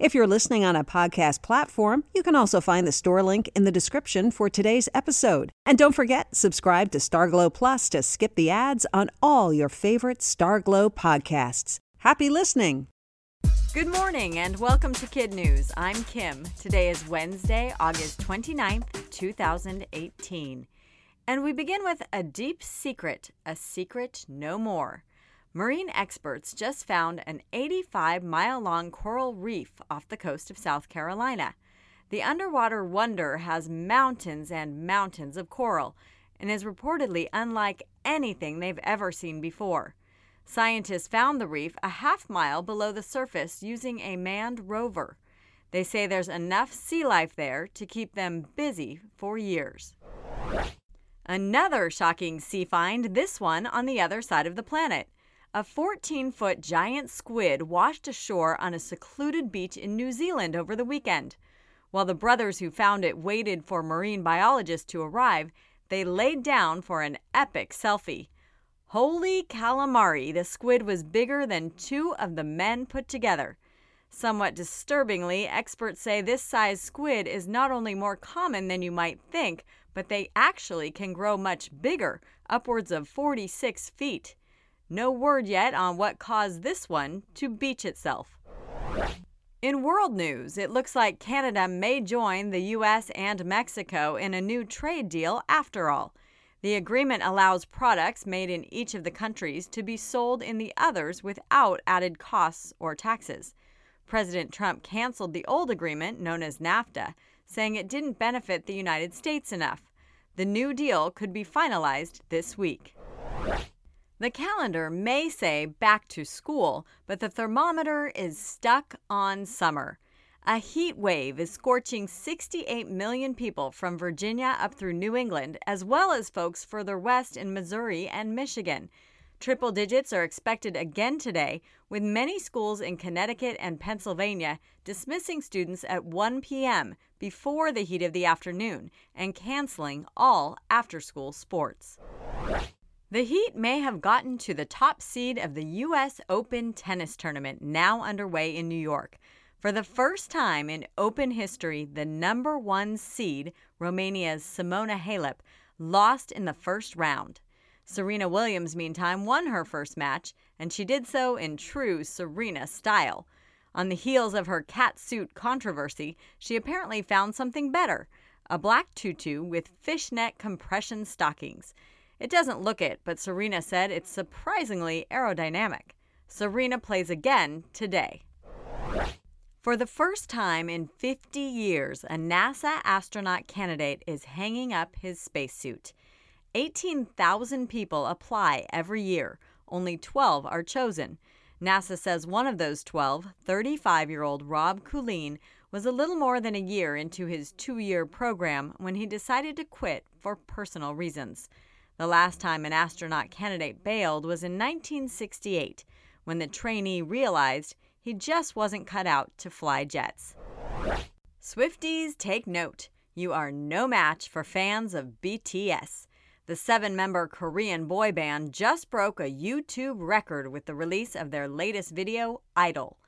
If you're listening on a podcast platform, you can also find the store link in the description for today's episode. And don't forget, subscribe to Starglow Plus to skip the ads on all your favorite Starglow podcasts. Happy listening! Good morning and welcome to Kid News. I'm Kim. Today is Wednesday, August 29th, 2018. And we begin with a deep secret, a secret no more. Marine experts just found an 85 mile long coral reef off the coast of South Carolina. The underwater wonder has mountains and mountains of coral and is reportedly unlike anything they've ever seen before. Scientists found the reef a half mile below the surface using a manned rover. They say there's enough sea life there to keep them busy for years. Another shocking sea find, this one on the other side of the planet. A 14 foot giant squid washed ashore on a secluded beach in New Zealand over the weekend. While the brothers who found it waited for marine biologists to arrive, they laid down for an epic selfie. Holy calamari, the squid was bigger than two of the men put together. Somewhat disturbingly, experts say this size squid is not only more common than you might think, but they actually can grow much bigger, upwards of 46 feet. No word yet on what caused this one to beach itself. In world news, it looks like Canada may join the US and Mexico in a new trade deal after all. The agreement allows products made in each of the countries to be sold in the others without added costs or taxes. President Trump canceled the old agreement, known as NAFTA, saying it didn't benefit the United States enough. The new deal could be finalized this week. The calendar may say back to school, but the thermometer is stuck on summer. A heat wave is scorching 68 million people from Virginia up through New England, as well as folks further west in Missouri and Michigan. Triple digits are expected again today, with many schools in Connecticut and Pennsylvania dismissing students at 1 p.m. before the heat of the afternoon and canceling all after school sports. The Heat may have gotten to the top seed of the U.S. Open tennis tournament now underway in New York. For the first time in Open history, the number one seed, Romania's Simona Halep, lost in the first round. Serena Williams, meantime, won her first match, and she did so in true Serena style. On the heels of her cat suit controversy, she apparently found something better a black tutu with fishnet compression stockings. It doesn't look it, but Serena said it's surprisingly aerodynamic. Serena plays again today. For the first time in 50 years, a NASA astronaut candidate is hanging up his spacesuit. 18,000 people apply every year, only 12 are chosen. NASA says one of those 12, 35 year old Rob Kulin, was a little more than a year into his two year program when he decided to quit for personal reasons. The last time an astronaut candidate bailed was in 1968 when the trainee realized he just wasn't cut out to fly jets. Swifties, take note. You are no match for fans of BTS. The seven member Korean boy band just broke a YouTube record with the release of their latest video, Idol.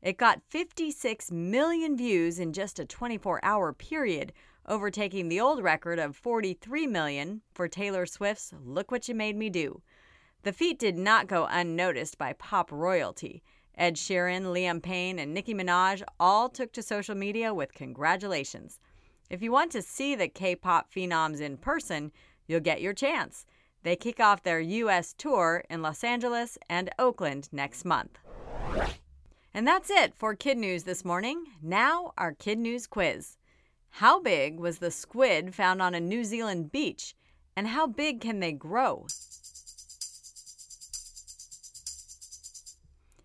It got 56 million views in just a 24 hour period, overtaking the old record of 43 million for Taylor Swift's Look What You Made Me Do. The feat did not go unnoticed by pop royalty. Ed Sheeran, Liam Payne, and Nicki Minaj all took to social media with congratulations. If you want to see the K pop phenoms in person, you'll get your chance. They kick off their U.S. tour in Los Angeles and Oakland next month. And that's it for Kid News this morning. Now, our Kid News quiz. How big was the squid found on a New Zealand beach, and how big can they grow?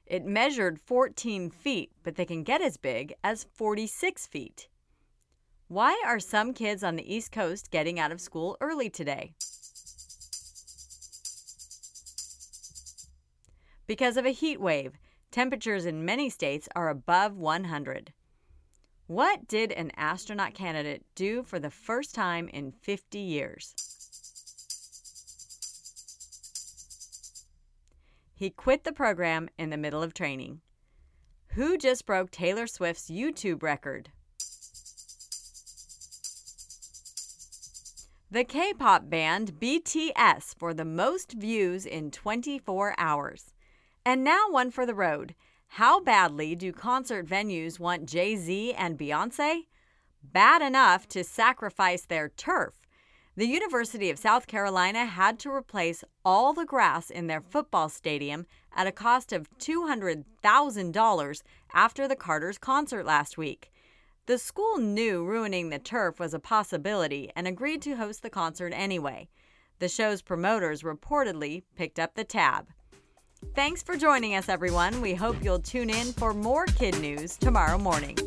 It measured 14 feet, but they can get as big as 46 feet. Why are some kids on the East Coast getting out of school early today? Because of a heat wave, temperatures in many states are above 100. What did an astronaut candidate do for the first time in 50 years? He quit the program in the middle of training. Who just broke Taylor Swift's YouTube record? The K pop band BTS for the most views in 24 hours. And now one for the road. How badly do concert venues want Jay Z and Beyonce? Bad enough to sacrifice their turf. The University of South Carolina had to replace all the grass in their football stadium at a cost of $200,000 after the Carters concert last week. The school knew ruining the turf was a possibility and agreed to host the concert anyway. The show's promoters reportedly picked up the tab. Thanks for joining us, everyone. We hope you'll tune in for more kid news tomorrow morning.